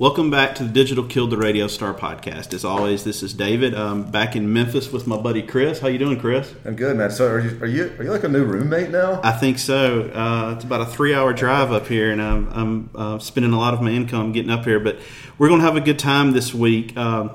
Welcome back to the Digital Killed the Radio Star podcast. As always, this is David. I'm back in Memphis with my buddy Chris. How you doing, Chris? I'm good, man. So, are you are you, are you like a new roommate now? I think so. Uh, it's about a three-hour drive up here, and I'm, I'm uh, spending a lot of my income getting up here. But we're going to have a good time this week. Um,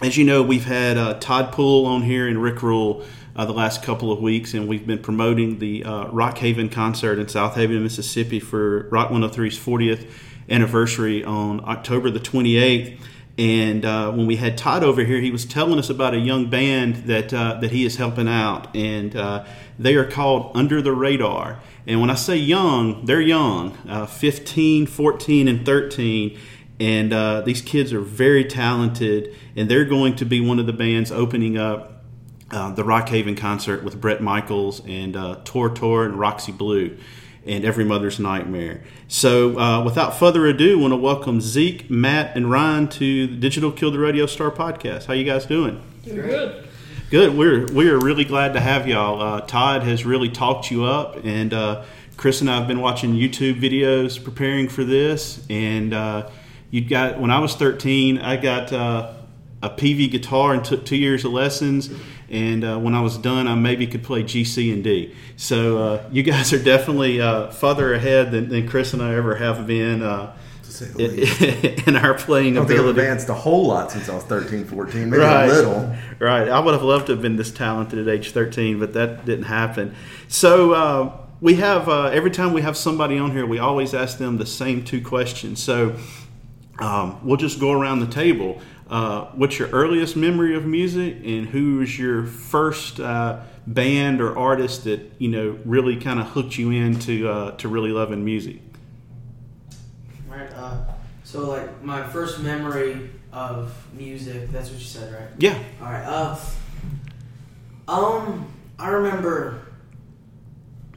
as you know, we've had uh, Todd Poole on here and Rick Rule uh, the last couple of weeks, and we've been promoting the uh, Rock Haven concert in Southaven, Mississippi for Rock 103's 40th anniversary on October the 28th. And uh, when we had Todd over here, he was telling us about a young band that uh, that he is helping out, and uh, they are called Under the Radar. And when I say young, they're young, uh, 15, 14, and 13. And uh, these kids are very talented, and they're going to be one of the bands opening up uh, the Rock Haven concert with Bret Michaels and Tora Tora and Roxy Blue and Every Mother's Nightmare. So, uh, without further ado, I want to welcome Zeke, Matt, and Ryan to the Digital Kill the Radio Star podcast. How you guys doing? Doing good. Good. We're we're really glad to have y'all. Uh, Todd has really talked you up, and uh, Chris and I have been watching YouTube videos preparing for this. And uh, you got when I was 13, I got uh, a Peavey guitar and took two years of lessons and uh, when I was done, I maybe could play G, C, and D. So uh, you guys are definitely uh, farther ahead than, than, Chris and I ever have been uh, in our playing I don't ability. think I've advanced a whole lot since I was 13, 14, maybe right. a little. Right. I would have loved to have been this talented at age 13, but that didn't happen. So uh, we have, uh, every time we have somebody on here, we always ask them the same two questions. So um, we'll just go around the table. Uh, what's your earliest memory of music, and who was your first uh, band or artist that you know really kind of hooked you into uh, to really loving music? Right. Uh, so, like my first memory of music. That's what you said, right? Yeah. All right. Uh, um, I remember.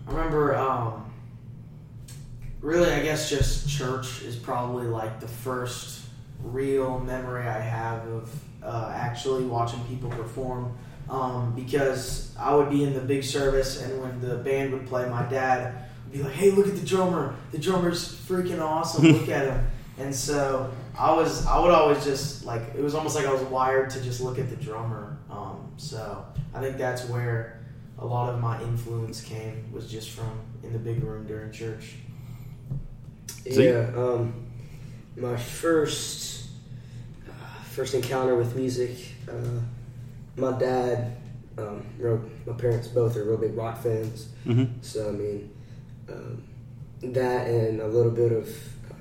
I remember. Um, really, I guess just church is probably like the first real memory I have of uh, actually watching people perform. Um, because I would be in the big service, and when the band would play, my dad would be like, "Hey, look at the drummer! The drummer's freaking awesome! look at him!" And so I was, I would always just like, it was almost like I was wired to just look at the drummer. Um, so I think that's where a lot of my influence came was just from in the big room during church. Yeah, um, my first first encounter with music. Uh, my dad, um, real, my parents both are real big rock fans. Mm-hmm. So I mean, um, that and a little bit of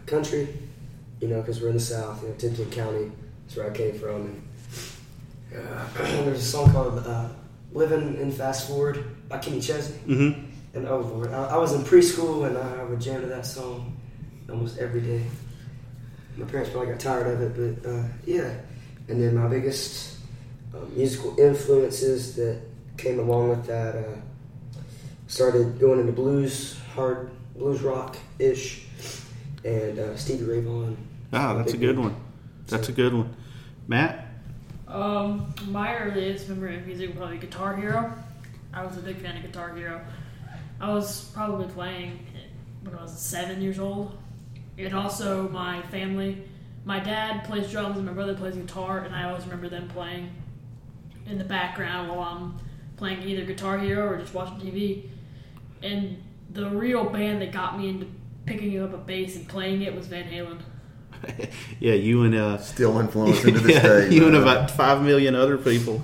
country, you know, because we're in the South. You know, Tipton County is where I came from. And uh, there's a song called uh, "Living in Fast Forward" by Kenny Chesney. Mm-hmm. And oh Lord, I, I was in preschool and I would jam to that song almost every day. My parents probably got tired of it, but uh, yeah. And then my biggest uh, musical influences that came along with that uh, started going into blues, hard blues rock ish, and uh, Stevie Ray Vaughan. Ah, that's a good one. That's a good one. Matt. Um, my earliest memory of music was probably Guitar Hero. I was a big fan of Guitar Hero. I was probably playing when I was seven years old. And also, my family, my dad plays drums and my brother plays guitar, and I always remember them playing in the background while I'm playing either Guitar Hero or just watching TV. And the real band that got me into picking up a bass and playing it was Van Halen. yeah, you and uh, Still influencing into this yeah, day. you and about five million other people.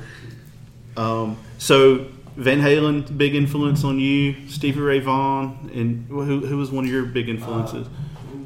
Um, so Van Halen, big influence on you. Stevie Ray Vaughan, and who, who was one of your big influences? Uh,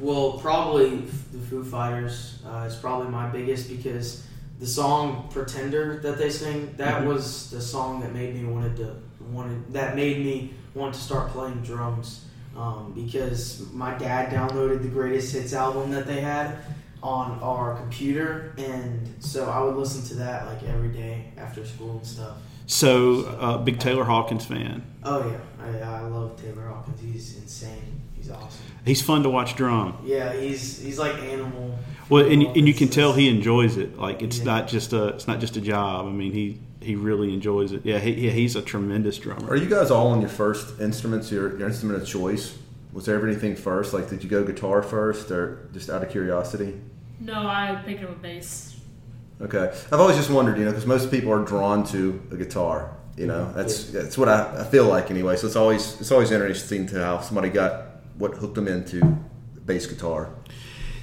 well, probably the Foo Fighters uh, is probably my biggest because the song "Pretender" that they sing that Mhm. was the song that made me wanted to wanted that made me want to start playing drums um, because my dad downloaded the greatest hits album that they had on our computer, and so I would listen to that like every day after school and stuff. so, uh, big Taylor Hawkins fan. Oh yeah, I, I love Taylor Hawkins. He's insane. He's awesome. He's fun to watch drum. Yeah, he's he's like animal. Well, and, and you can tell he enjoys it. Like it's Yeah. not just a it's not just a job. I mean, he he really enjoys it. Yeah, he, yeah, he's a tremendous drummer. Are you guys all on your first instruments, your, your instrument of choice? Was there ever anything first? Like, did you go guitar first, or just out of curiosity? No, I picked up a bass. Okay, I've always just wondered, you know, because most people are drawn to a guitar. You know, that's that's what I, I feel like anyway. So it's always it's always interesting to how somebody got what hooked them into bass guitar.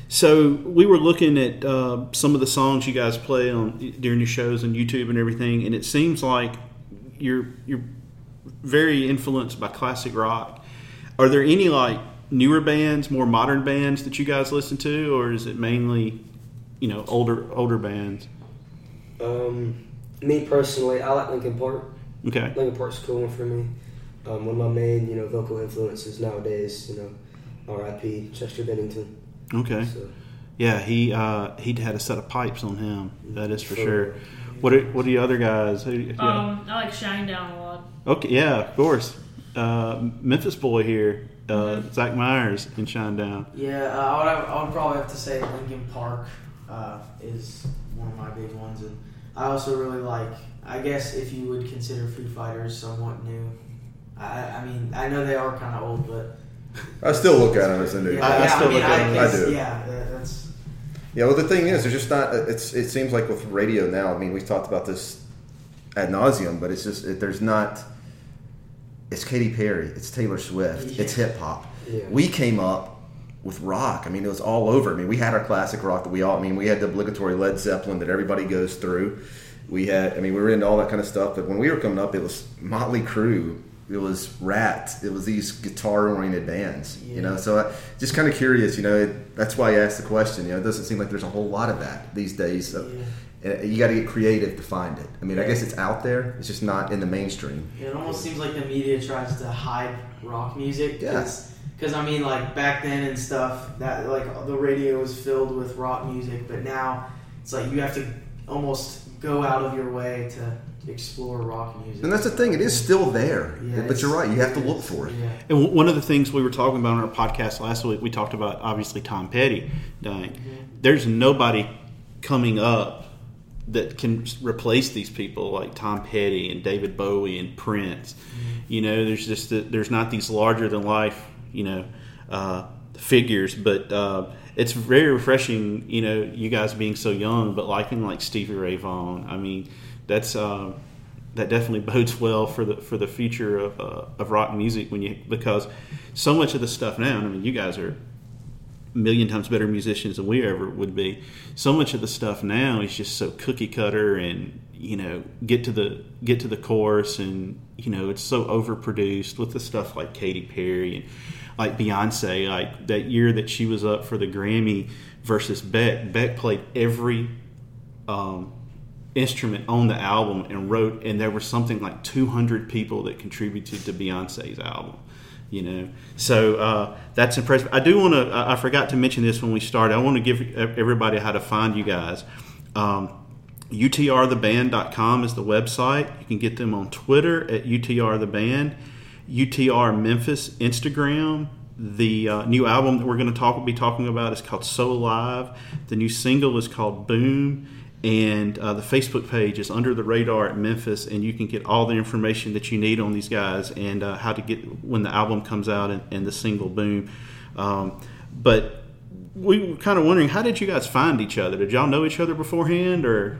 So we were looking at uh, some of the songs you guys play on during your shows on YouTube and everything, and it seems like you're you're very influenced by classic rock. Are there any like newer bands, more modern bands that you guys listen to, or is it mainly you know older older bands? Um, me personally, I like Linkin Park. Okay, Linkin Park's a cool one for me. Um, one of my main, you know, vocal influences nowadays, you know, R.I.P. Chester Bennington. okay, So, yeah. He uh, he had a set of pipes on him. That is for sure. What are, what are the other guys? Who, yeah. Um, I like Shinedown a lot. Okay, yeah, of course. Uh, Memphis boy here, uh, Zach Myers in Shinedown. Yeah, uh, I, would have, I would probably have to say Linkin Park uh, is one of my big ones, and I also really like. I guess if you would consider Foo Fighters somewhat new, I, I mean I know they are kind of old, but I still look at them as a new. yeah, I- I yeah, still mean, look at them- I do. Yeah, that's Yeah, well, the thing is, there's just not. It's. It seems like with radio now. I mean, we've talked about this ad nauseum, but it's just it, there's not. It's Katy Perry. It's Taylor Swift. It's hip hop. Yeah. We came up with rock. I mean, it was all over. I mean, we had our classic rock that we all. I mean, we had the obligatory Led Zeppelin that everybody goes through. We had. I mean, we were into all that kind of stuff. But when we were coming up, it was Motley Crue. It was Ratt. It was these guitar-oriented bands. You know, so I, just kind of curious. You know, it, that's why I asked the question. You know, it doesn't seem like there's a whole lot of that these days. So, uh, You got to get creative to find it. I mean, I guess it's out there. It's just not in the mainstream. It almost seems like the media tries to hide rock music. Yeah. Because I mean, like back then and stuff, that like the radio was filled with rock music, but now it's like you have to almost go out of your way to explore rock music. And that's the thing; it is still there. Yeah, but you're right; you have to look for it. Yeah. And w- one of the things we were talking about on our podcast last week, we talked about obviously Tom Petty dying. There's nobody coming up that can replace these people like Tom Petty and David Bowie and Prince. You know, there's just there's not these larger than life, you know, uh, figures, but uh, it's very refreshing. You know, you guys being so young, but liking like Stevie Ray Vaughan. I mean, that's. Uh, that definitely bodes well for the for the future of, uh, of rock music when you because so much of the stuff now. I mean, you guys are a million times better musicians than we ever would be. So much of the stuff now is just so cookie cutter and you know get to the get to the chorus and you know it's so overproduced with the stuff like Katy Perry and like Beyonce. Like that year that she was up for the Grammy versus Beck. Beck played every um, instrument on the album and wrote and there were something like 200 people that contributed to beyonce's album you know? So uh, that's impressive. I do want to i forgot to mention this when we started. I want to give everybody how to find you guys. Um, utrtheband.com is the website. You can get them on twitter at utrtheband utr memphis instagram. The uh, new album that we're going to talk be talking about is called so alive. The new single is called boom and uh, the Facebook page is under the radar at Memphis, and you can get all the information that you need on these guys and uh, how to get when the album comes out and, and the single boom. Um, but we were kind of wondering, how did you guys find each other? Did y'all know each other beforehand, or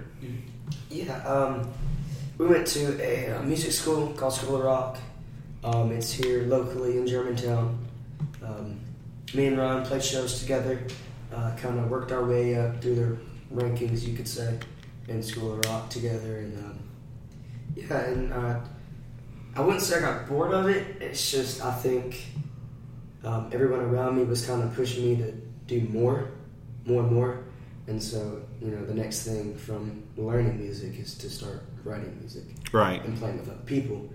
Yeah, um, we went to a, music school called School of Rock. Um, it's here locally in Germantown. Um, me and Ron played shows together, uh, kind of worked our way up through the rankings, you could say, in School of Rock together. And um, yeah, and uh, I wouldn't say I got bored of it. It's just I think um, everyone around me was kind of pushing me to do more, more and more. And so, you know, the next thing from learning music is to start writing music right? and playing with other people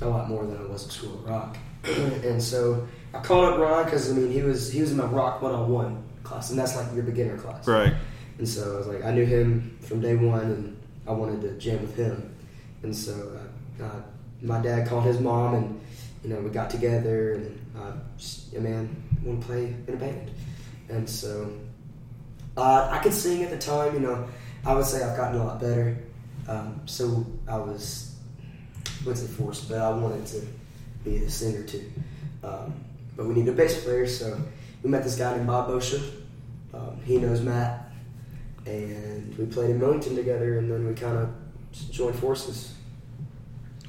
a lot more than I was at School of Rock. and so I called up Ron because I mean he was he was in my Rock 101 class, and that's like your beginner class. Right. And so I was like, I knew him from day one, and I wanted to jam with him. And so uh, uh, my dad called his mom, and you know we got together, and uh, just, yeah, man, want to play in a band. And so uh, I could sing at the time. You know, I would say I've gotten a lot better. Um, so I was, what's it forced, but I wanted to be a singer too. Um, but we needed a bass player, so we met this guy named Bob Bosha. Um, he knows Matt. And we played in Millington together, and then we kind of joined forces.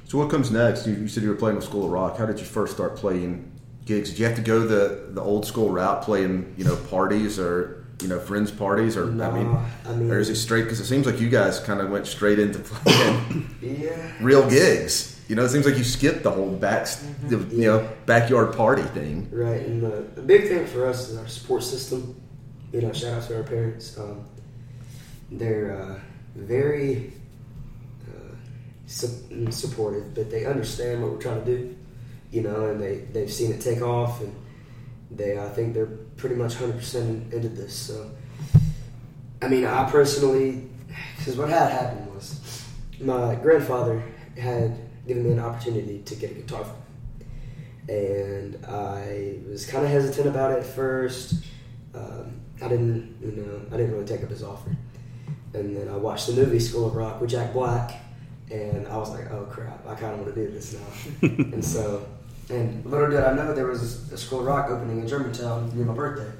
So what comes next? You, you said you were playing with School of Rock. How did you first start playing gigs? Did you have to go the the old school route, playing you know parties or you know friends parties, or I mean, I mean, or is it straight? Because it seems like you guys kind of went straight into playing yeah, real gigs. You know, it seems like you skipped the whole back, the, you know, backyard party thing. right. And the, the big thing for us is our support system. You know, shout out to our parents. Um, they're uh, very uh, su- supportive, but they understand what we're trying to do. You know, and they they've seen it take off, and they I think they're pretty much hundred percent into this. So, I mean, I personally, because what had happened was my grandfather had given me an opportunity to get a guitar. And I was kind of hesitant about it at first. Um, I didn't, you know, I didn't really take up his offer. And then I watched the movie School of Rock with Jack Black, and I was like, oh crap, I kind of want to do this now. and so, and little did I know there was a School of Rock opening in Germantown near my birthday.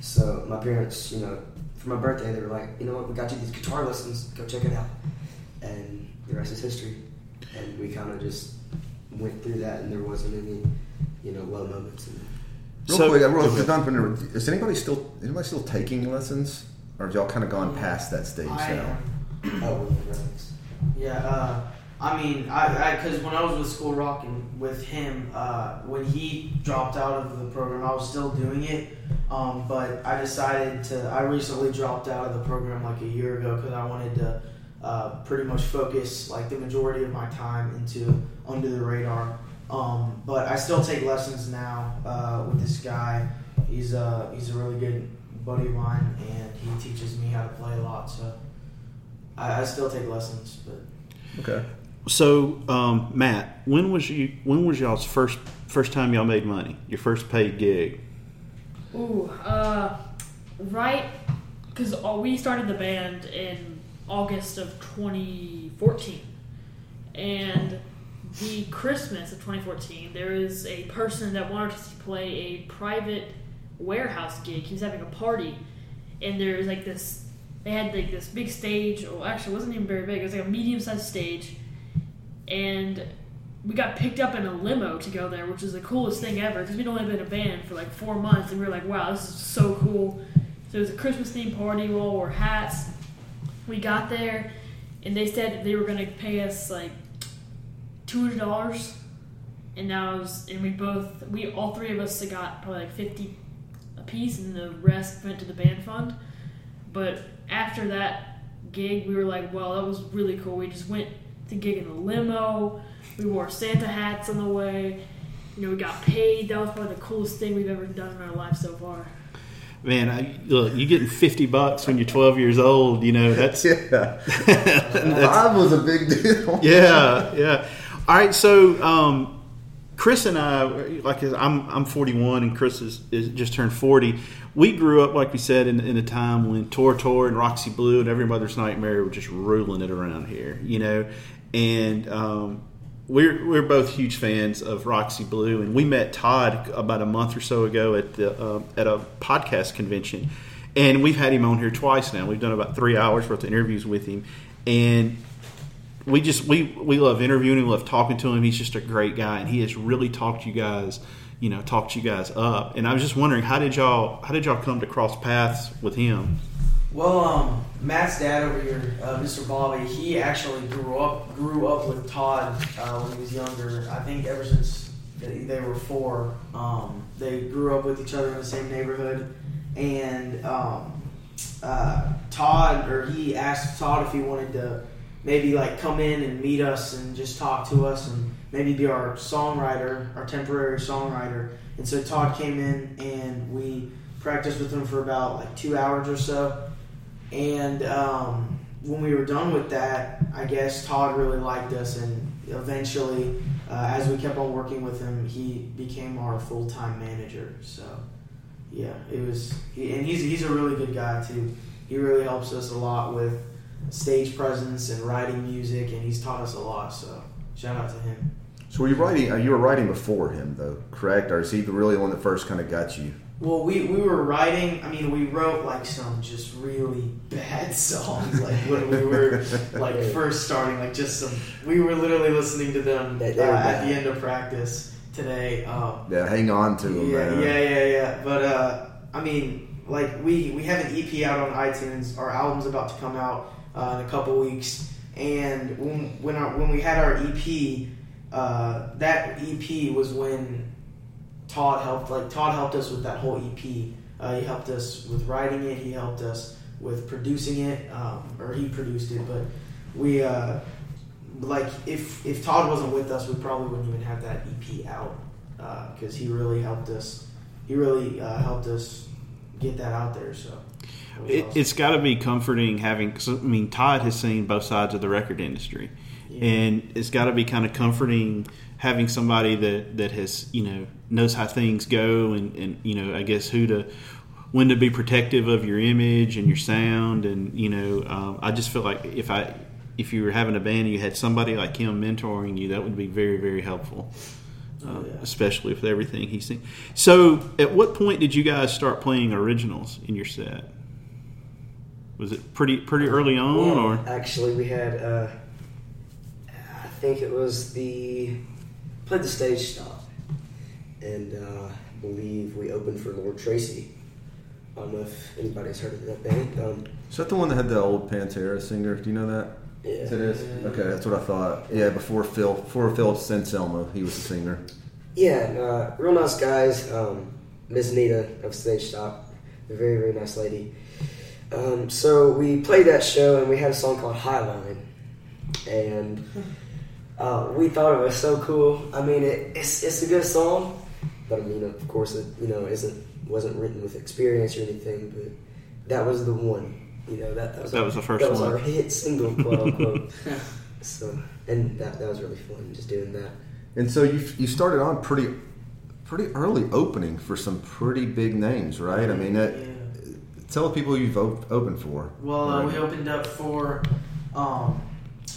So my parents, you know, for my birthday, they were like, you know what, we got you these guitar lessons, go check it out. And the rest is history. And we kind of just went through that, and there wasn't any, you know, low moments. In Real So- quick, I real quick, Don, whenever- is anybody still anybody still taking lessons, or have y'all kind of gone past that stage I now? Oh, with the brothers. Yeah, uh, I mean, I because when I was with School Rock and with him, uh, when he dropped out of the program, I was still doing it. Um, but I decided to. I recently dropped out of the program like a year ago because I wanted to uh, pretty much focus like the majority of my time into under the radar. Um, but I still take lessons now uh, with this guy. He's a he's a really good buddy of mine, and he teaches me how to play a lot. So I, I still take lessons, but. Okay. So, um, Matt, when was you? When was y'all's first first time y'all made money? Your first paid gig? Ooh, uh, right, because we started the band in August of 2014, and the Christmas of 2014, there was a person that wanted us to play a private warehouse gig. He was having a party, and there was like this. They had like this big stage. Well, actually, it wasn't even very big. It was like a medium-sized stage, and we got picked up in a limo to go there, which is the coolest thing ever because we'd only been a band for like four months, and we were like, "Wow, this is so cool!" So it was a Christmas themed party. We all wore hats. We got there, and they said they were going to pay us like two hundred dollars, and now was, and we both we all three of us got probably like fifty a piece, and the rest went to the band fund. But after that gig, we were like, "Well, that was really cool." We just went to gig in a limo. We wore Santa hats on the way. You know, we got paid. That was probably the coolest thing we've ever done in our life so far. Man, I, look, you getting fifty bucks when you're 12 years old. You know that's Yeah. that's Five was a big deal. yeah, yeah. All right, so um, Chris and I, like I'm, I'm 41, and Chris is, is just turned 40. We grew up, like we said, in, in a time when Tora Tora and Roxy Blue and Every Mother's Nightmare were just ruling it around here, you know. And um, we're we're both huge fans of Roxy Blue, and we met Todd about a month or so ago at the uh, at a podcast convention, and we've had him on here twice now. We've done about three hours worth of interviews with him, and we just we we love interviewing him, we love talking to him. He's just a great guy, and he has really talked you guys, you know, talked you guys up. And I was just wondering, how did y'all how did y'all come to cross paths with him? Well, um, Matt's dad over here, uh, Mr. Bobby, he actually grew up grew up with Todd uh, when he was younger. I think ever since they, they were four, um, they grew up with each other in the same neighborhood. And um, uh, Todd, or he asked Todd if he wanted to maybe like come in and meet us and just talk to us and maybe be our songwriter, our temporary songwriter. And so Todd came in and we practiced with him for about like two hours or so. And um, when we were done with that, I guess Todd really liked us, and eventually, uh, as we kept on working with him, he became our full time manager. So, yeah, it was, and he's he's a really good guy too. He really helps us a lot with stage presence and writing music, and he's taught us a lot. So, shout out to him. So were you writing? uh, You were writing before him, though, correct? Or is he the really one that first kind of got you Well, we, we were writing. I mean, we wrote like some just really bad songs, like when we were like first starting. Like just some. We were literally listening to them uh, at the end of practice today. Um, Yeah, hang on to them. yeah, man. yeah, yeah, yeah. But uh, I mean, like we we have an EP out on iTunes. Our album's about to come out uh, in a couple weeks. And when when, our, when we had our EP, uh, that EP was when Todd helped. Like Todd helped us with that whole EP. Uh, he helped us with writing it. He helped us with producing it, um, or he produced it. But we uh, like if if Todd wasn't with us, we probably wouldn't even have that EP out because he really helped us. He really uh, helped us get that out there. So it awesome. it's got to be comforting having. Cause, I mean, Todd has seen both sides of the record industry, Yeah. and it's got to be kind of comforting having somebody that that has you know knows how things go, and and you know I guess who to when to be protective of your image and your sound, and you know um, I just feel like if I if you were having a band and you had somebody like him mentoring you, that would be very very helpful. Uh, Oh, yeah. Especially with everything he's seen. So, at what point did you guys start playing originals in your set? Was it pretty pretty early on, Well, or actually, we had. Uh, I think it was the played the stage stop, and uh, I believe we opened for Lord Tracy. I don't know if anybody's heard of that band. Um, Is that the one that had the old Pantera singer? Do you know that? yeah. Yes, it is. Okay, that's what I thought. Yeah, before Phil, before Phil Anselmo, he was the singer. Yeah, and, uh, real nice guys. Um, Miss Nita of Stage Stop, a very very nice lady. Um, so we played that show, and we had a song called Highline, and uh, we thought it was so cool. I mean, it, it's it's a good song, but I mean, of course, it you know isn't wasn't written with experience or anything. But that was the one. You know that that was, That our, was the first that was one. our hit single, quote unquote. so, and that that was really fun, just doing that. And so you you started on pretty pretty early opening for some pretty big names, right? I mean, that, Yeah. Tell the people you've op- opened for. Well, uh, we opened up for, um,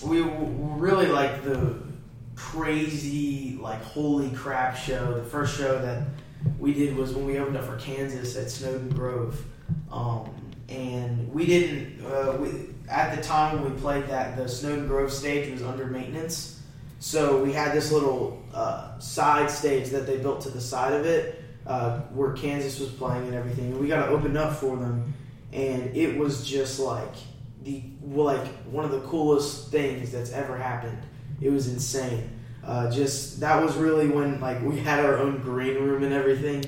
we really like the crazy, like holy crap show. The first show that we did was when we opened up for Kansas at Snowden Grove, um, and we didn't. Uh, we, at the time when we played that, the Snowden Grove stage was under maintenance, so we had this little uh, side stage that they built to the side of it, uh, where Kansas was playing and everything. And we got to open up for them and it was just like the like one of the coolest things that's ever happened. It was insane. Uh, just that was really when like we had our own green room and everything,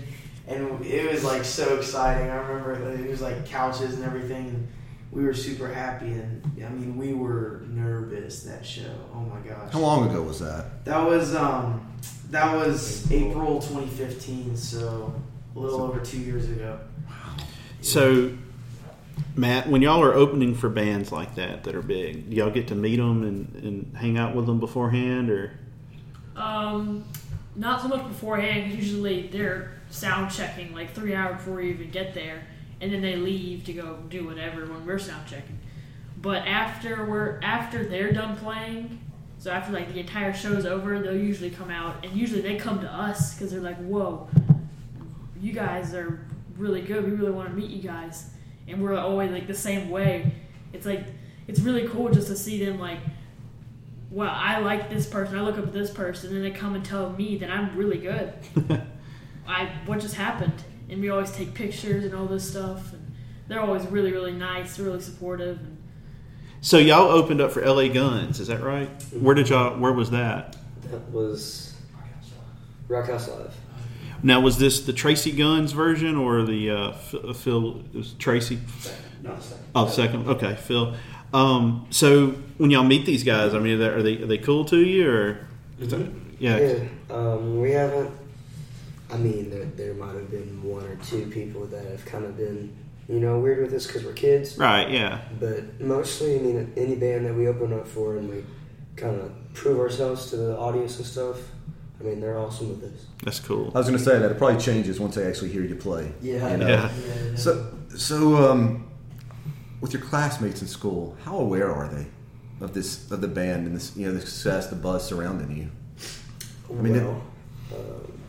and it was like so exciting. I remember like, it was like couches and everything, and we were super happy. And I mean, we were nervous that show. Oh my gosh! How long ago was that? That was um, that was April 2015, so a little over two years ago. so? Matt, when y'all are opening for bands like that that are big, do y'all get to meet them and, and hang out with them beforehand, or Um, not so much beforehand. Usually they're sound checking like three hours before you even get there, and then they leave to go do whatever when we're sound checking. But after we're after they're done playing, so after like the entire show's over, they'll usually come out, and usually they come to us because they're like, "Whoa, you guys are really good. We really want to meet you guys," and we're always like the same way. It's like it's really cool just to see them like well, I like this person. I look up to this person, and they come and tell me that I'm really good. I what just happened, and we always take pictures and all this stuff. And they're always really, really nice, really supportive. And so y'all opened up for L.A. Guns? Is that right? Where did y'all? Where was that? That was Rock House Live. Now, was this the Tracii Guns version or the uh, Phil? Phil it was Tracy. Oh, second. Okay, Phil. Um, so when y'all meet these guys, I mean, are they are they cool to you or? Yeah. Yeah, um, we haven't. I mean, there, there might have been one or two people that have kind of been, you know, weird with us because we're kids. Right. Yeah. But mostly, I mean, any band that we open up for and we kind of prove ourselves to the audience and stuff, I mean, they're awesome with us. That's cool. I was going to say that it probably changes once they actually hear you play. Yeah. You know? Yeah. Yeah. So, so um, with your classmates in school, how aware are they of this of the band and this you know the success, the buzz surrounding you? I mean, well, um,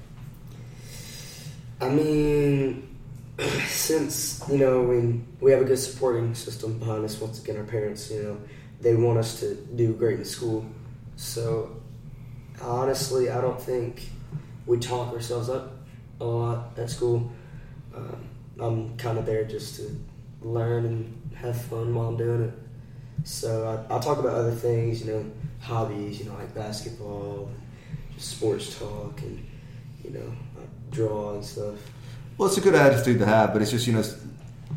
I mean, since you know we we have a good supporting system behind us. Once again, our parents, you know, they want us to do great in school. So honestly, I don't think we talk ourselves up a lot at school. Um, I'm kind of there just to learn and have fun while I'm doing it. So I, I'll talk about other things, you know, hobbies, you know, like basketball, just sports talk, and you know, I draw and stuff. Well, it's a good attitude to have, but it's just you know,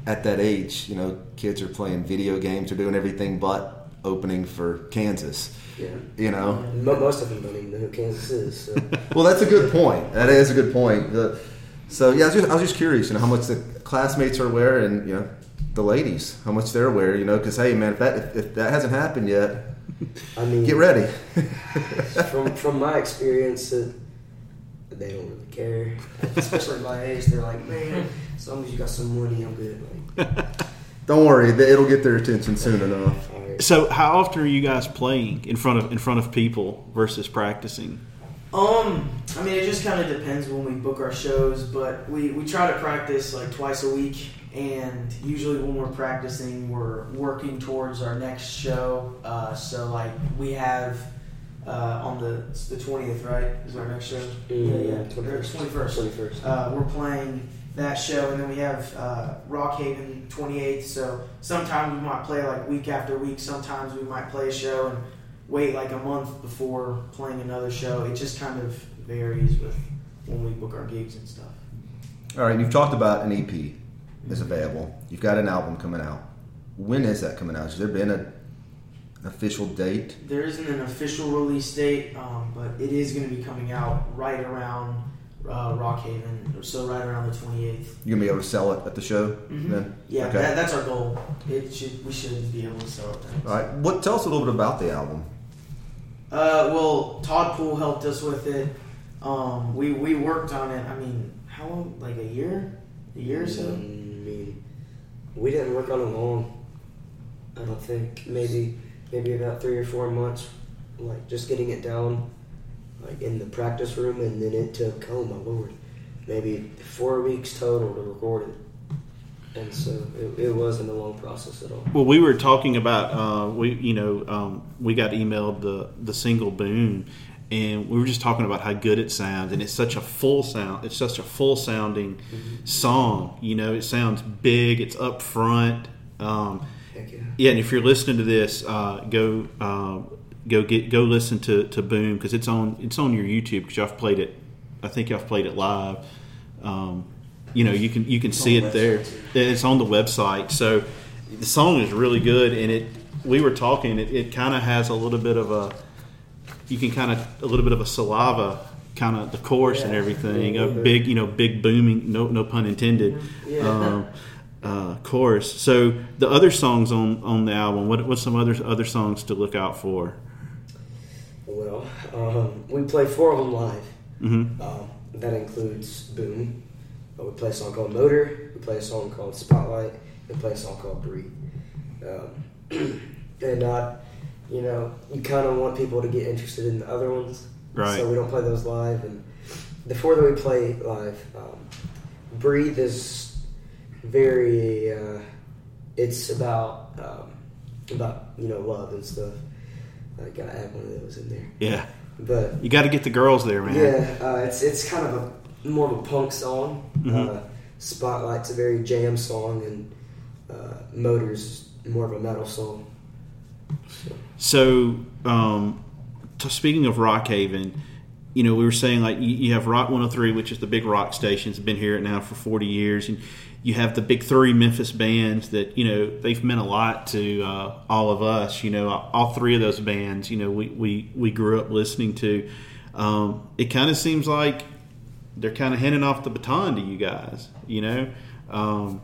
at that age, you know, kids are playing video games, they're doing everything but opening for Kansas. Yeah. You know, Mo- Most of them don't even know who Kansas is. So. well, that's a good point. That is a good point. The- so yeah, I was, just, I was just curious, you know, how much the classmates are aware, and you know, the ladies, how much they're aware, you know, because hey, man, if that if, if that hasn't happened yet, I mean, get ready. from from my experience, it, they don't really care. Especially my age, they're like, man, as long as you got some money, I'm good. Like, Don't worry, it'll get their attention soon enough. So, how often are you guys playing in front of in front of people versus practicing? Um, I mean, it just kind of depends when we book our shows, but we, we try to practice like twice a week, and usually when we're practicing, we're working towards our next show. Uh, so like we have uh, on the it's the twentieth, right? Is our next show? Mm, twenty 21st. first. 21st. Uh, we're playing that show, and then we have uh, Rockhaven 28th. So sometimes we might play like week after week. Sometimes we might play a show and wait like a month before playing another show. It just kind of varies with when we book our gigs and stuff. All right, you've talked about an EP is available. You've got an album coming out. When is that coming out? Has there been a, an official date? There isn't an official release date, um, but it is going to be coming out right around uh, Rockhaven, so right around the 28th. You're gonna be able to sell it at the show Mhm. then? Yeah, Okay. that, that's our goal. It should we should be able to sell it. Then. All right. What? Tell us a little bit about the album. Uh, well, Todd Poole helped us with it. Um, we we worked on it. I mean, how long? Like a year, a year or so. I mean, we didn't work on it long. I don't think maybe maybe about three or four months, like just getting it down, like in the practice room, and then it took oh my lord, maybe four weeks total to record it. And so it, it wasn't a long process at all. Well, we were talking about uh, we, you know, um, we got emailed the the single "Boom," and we were just talking about how good it sounds, and it's such a full sound. It's such a full sounding song. You know, it sounds big. It's up front. Um, Heck yeah. yeah, and if you're listening to this, uh, go uh, go get go listen to, to Boom because it's on it's on your YouTube because y'all played it. I think y'all played it live. Um, you know, you can you can see on it the there. website, It's on the website. So the song is really good, and it. We were talking. It, it kind of has a little bit of a. You can kind of a little bit of a saliva kind of the chorus and everything. Yeah, A a big, you know, big booming. No, no pun intended. Yeah. Um, uh, chorus. So the other songs on on the album. What what's some other other songs to look out for? Well, um, we play four of them live. hmm Um, that includes Boom. Uh, we play a song called Motor. We play a song called Spotlight. We play a song called Breathe. Um, and uh, you know, you kind of want people to get interested in the other ones, Right. So we don't play those live. And the four that we play live, um, Breathe is very. Uh, it's about um, about you know love and stuff. I gotta add one of those in there, Yeah, but you got to get the girls there, man. yeah, uh, it's it's kind of a more of a punk song. Mhm. Uh, Spotlight's a very jam song, and uh, Motors more of a metal song. So, um, speaking of Rockhaven, you know, we were saying like you, you have Rock 103, which is the big rock station. It's been here now for 40 years, and you have the big three Memphis bands that you know they've meant a lot to uh, all of us. You know, all three of those bands, you know, we we, we grew up listening to. Um, it kind of seems like they're kind of handing off the baton to you guys. You know, um,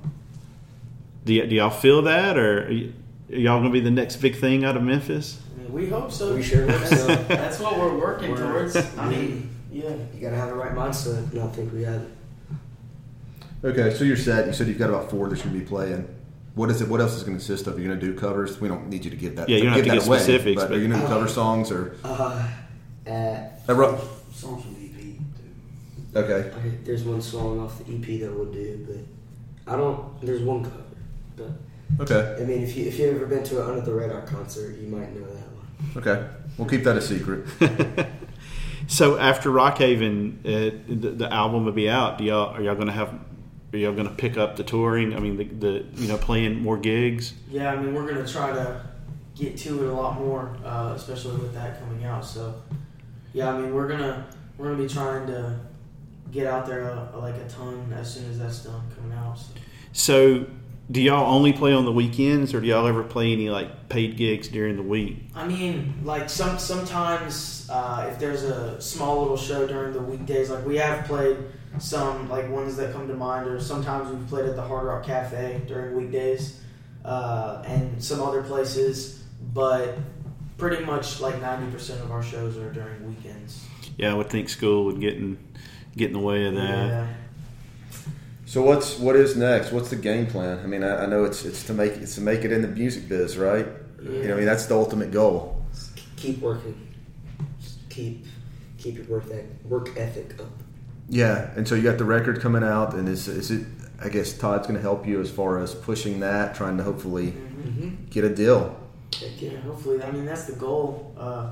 do, y- do y'all feel that, or are y- are y'all going to be the next big thing out of Memphis? We hope so. We sure hope so. That's, that's what we're working We're- towards. I mean, yeah. You gotta have the right mindset, and I think we have it. Okay, so you're set. You said you've got about four that you're gonna be playing. What is it? What else is going to consist of? You're going to do covers. We don't need you to give that. Yeah, you don't have to that get away, specifics, But, but- are you going to cover songs or? Uh, at, Uh, ro- Songs from the EP. Too. okay. okay, there's one song off the EP that we'll do, but I don't. There's one cover, but Okay. I mean, if you if you've ever been to an Under the Radar concert, you might know that one. Okay. We'll keep that a secret. So after Rockhaven, uh, the, the album will be out. Do y'all are y'all going to have? Are y'all going to pick up the touring? I mean, the, the you know playing more gigs. Yeah, I mean, we're gonna try to get to it a lot more, uh, especially with that coming out. So, yeah, I mean, we're gonna we're gonna be trying to get out there uh, like a ton as soon as that's done coming out. So. So do y'all only play on the weekends, or do y'all ever play any like paid gigs during the week? I mean, like some sometimes uh, if there's a small little show during the weekdays, like we have played some like ones that come to mind, or sometimes we've played at the Hard Rock Cafe during weekdays, uh, and some other places. But pretty much like ninety percent of our shows are during weekends. Yeah, I would think school would get in get in the way of that. Yeah. So what's what is next? What's the game plan? I mean, I, I know it's it's to make it's to make it in the music biz, right? You know, I mean, that's the ultimate goal. Keep working. Keep keep your work ethic, work ethic up. Yeah, and so you got the record coming out, and is is it? I guess Todd's going to help you as far as pushing that, trying to hopefully Mm-hmm. get a deal. Yeah, yeah. hopefully. I mean, that's the goal. Uh,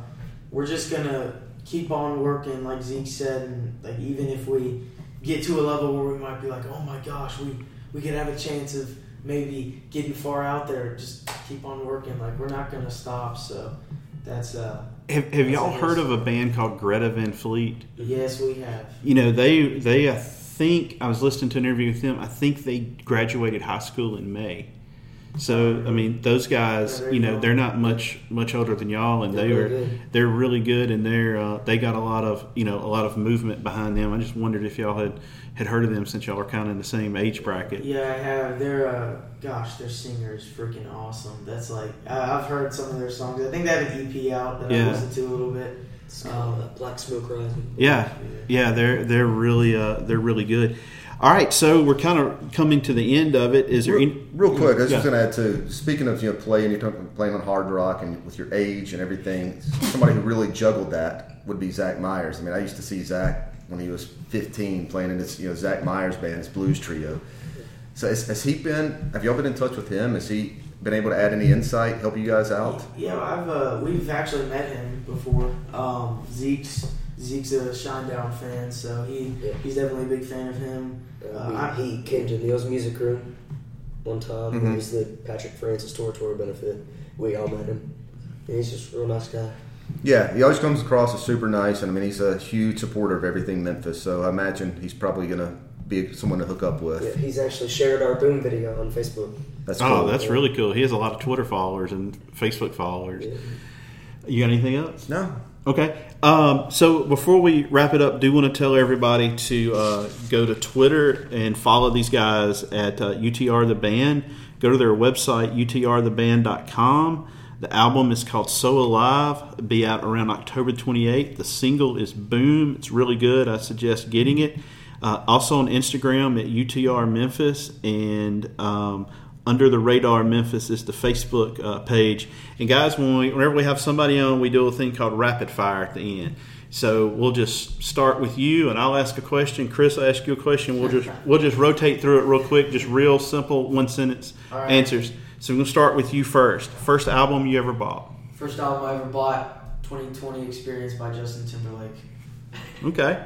we're just gonna keep on working, like Zeke said, and like even if we get to a level where we might be like, oh my gosh, we we could have a chance of maybe getting far out there. Just keep on working. Like we're not gonna stop. So that's uh, Have, have y'all heard of a band called Greta Van Fleet? yes, we have. You know, they they I think I was listening to an interview with them. I think they graduated high school in May. So I mean, those guys, Yeah, you you know, go. they're not much much older than y'all, and They're they really were good. they're really good, and they're uh, they got a lot of you know a lot of movement behind them. I just wondered if y'all had had heard of them since y'all are kind of in the same age bracket. Yeah, I have. Their uh, gosh, their singer is freaking awesome. That's like I I've heard some of their songs. I think they have an EP out that Yeah. I listened to a little bit. It's called uh, Black Smoke Rising. Yeah, yeah, they're they're really uh, they're really good. All right, so we're kind of coming to the end of it. Is there Real, any, real quick, I was Yeah. just going to add to speaking of you know playing, you're talking, playing on hard rock and with your age and everything. Somebody who really juggled that would be Zach Myers. I mean, I used to see Zach when he was 15 playing in this you know Zach Myers band, his blues trio. So has, has he been? Have y'all been in touch with him? Has he been able to add any insight, help you guys out? Yeah, I've uh, we've actually met him before. Um, Zeke's Zeke's a Shinedown fan, so he Yeah. he's definitely a big fan of him. Uh, Uh, we- I- he came to Neil's music room one time. Mhm. It was the Patrick Francis tour tour benefit. We all met him. And he's just a real nice guy. Yeah, he always comes across as super nice, and I mean he's a huge supporter of everything Memphis. So I imagine he's probably going to be someone to hook up with. Yeah, he's actually shared our boom video on Facebook. That's cool. Oh, that's really cool. He has a lot of Twitter followers and Facebook followers. Yeah. You got anything else? no. Okay. Um, so before we wrap it up, do want to tell everybody to uh, go to Twitter and follow these guys at uh, UTR the Band. Go to their website, utrtheband.com. The album is called So Alive. It'll be out around October 28th. The single is Boom. It's really good. I suggest getting it. Uh, also on Instagram at UTR Memphis and um, under the radar Memphis is the Facebook uh, page. And guys, when we, whenever we have somebody on, we do a thing called rapid fire at the end. So we'll just start with you, and I'll ask a question. Chris, will ask you a question. We'll just we'll just rotate through it real quick, just real simple one sentence All right. answers. So we're gonna start with you first. First album you ever bought? First album I ever bought, 2020 Experience by Justin Timberlake. Okay.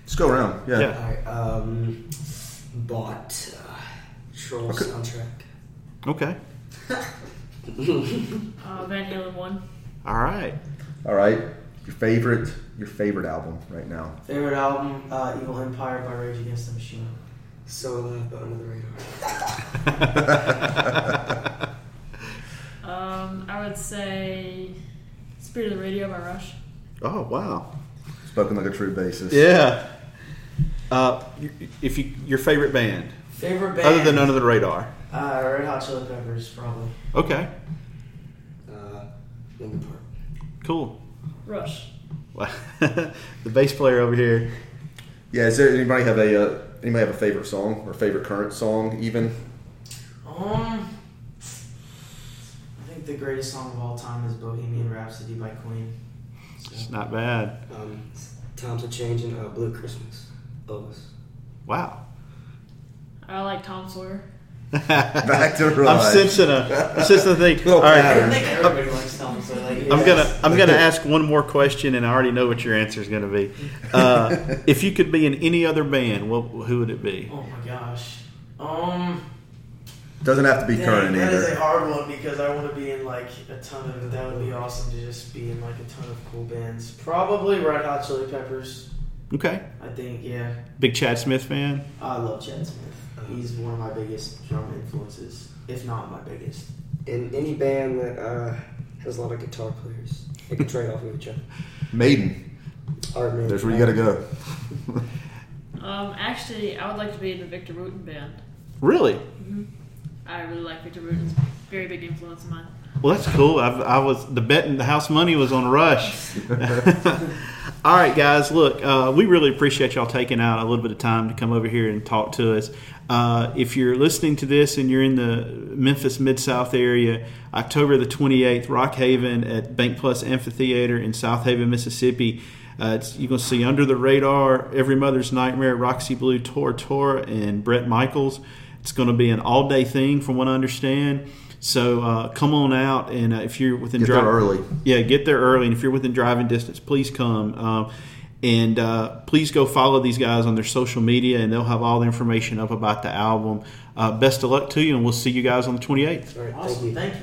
Let's go around. Yeah. Yeah. Alright, um, bought Trolls Okay. soundtrack. Okay. Uh, Van Halen one. All right. All right. Your favorite, your favorite album right now. Favorite album, uh, Evil Empire by Rage Against the Machine. So alive, but under the radar. Um, I would say Spirit of the Radio by Rush. Oh wow. Spoken like a true bassist. Yeah. Uh, if you your favorite band Favorite band, other than Under the Radar. uh, Red Hot Chili Peppers, probably. Okay. Uh, Linkin Park. Cool. Rush. the bass player over here. Yeah. Is there anybody have a uh, anybody have a favorite song or favorite current song even? Um, I think the greatest song of all time is Bohemian Rhapsody by Queen. So, It's not bad. Um, Times are changing. Uh, Blue Christmas. Elvis. Wow. I like Tom Sawyer. Back to I'm sensing a I'm sensing a thing. Little All right, pattern. I think everybody likes Tom Sawyer. Like, I'm gonna I'm gonna ask one more question, and I already know what your answer is gonna be. Uh, if you could be in any other band, what who would it be? Oh my gosh. Um. Doesn't have to be dang, current that is a either. hard one because I want to be in like a ton of. That would be awesome to just be in like a ton of cool bands. Probably Red Hot Chili Peppers. Okay, I think. Yeah. big Chad Smith fan. I love Chad Smith. He's one of my biggest drum influences, if not my biggest. In any band that uh, has a lot of guitar players, they can trade off of each other. Maiden. Art Man. There's where you got to go. Um, actually, I would like to be in the Victor Wooten band. Really? Mm-hmm. I really like Victor Wooten. Very big influence of mine. Well, that's cool. I've, I was the bet in the house money was on Rush. All right, guys. Look, uh, we really appreciate y'all taking out a little bit of time to come over here and talk to us. Uh, if you're listening to this and you're in the Memphis Mid South area, October the 28th, Rock Haven at BankPlus Amphitheater in Southaven, Mississippi. Uh, you're going to see Under the Radar, Every Mother's Nightmare, Roxy Blue, Tora Tora, and Bret Michaels. It's going to be an all day thing, from what I understand. So uh, come on out, and uh, if you're within Get there early. yeah, get there early, and if you're within driving distance, please come. Um, and uh, please go follow these guys on their social media, and they'll have all the information up about the album. Uh, best of luck to you, and we'll see you guys on the 28th. All right, thank Awesome. you. Thank you.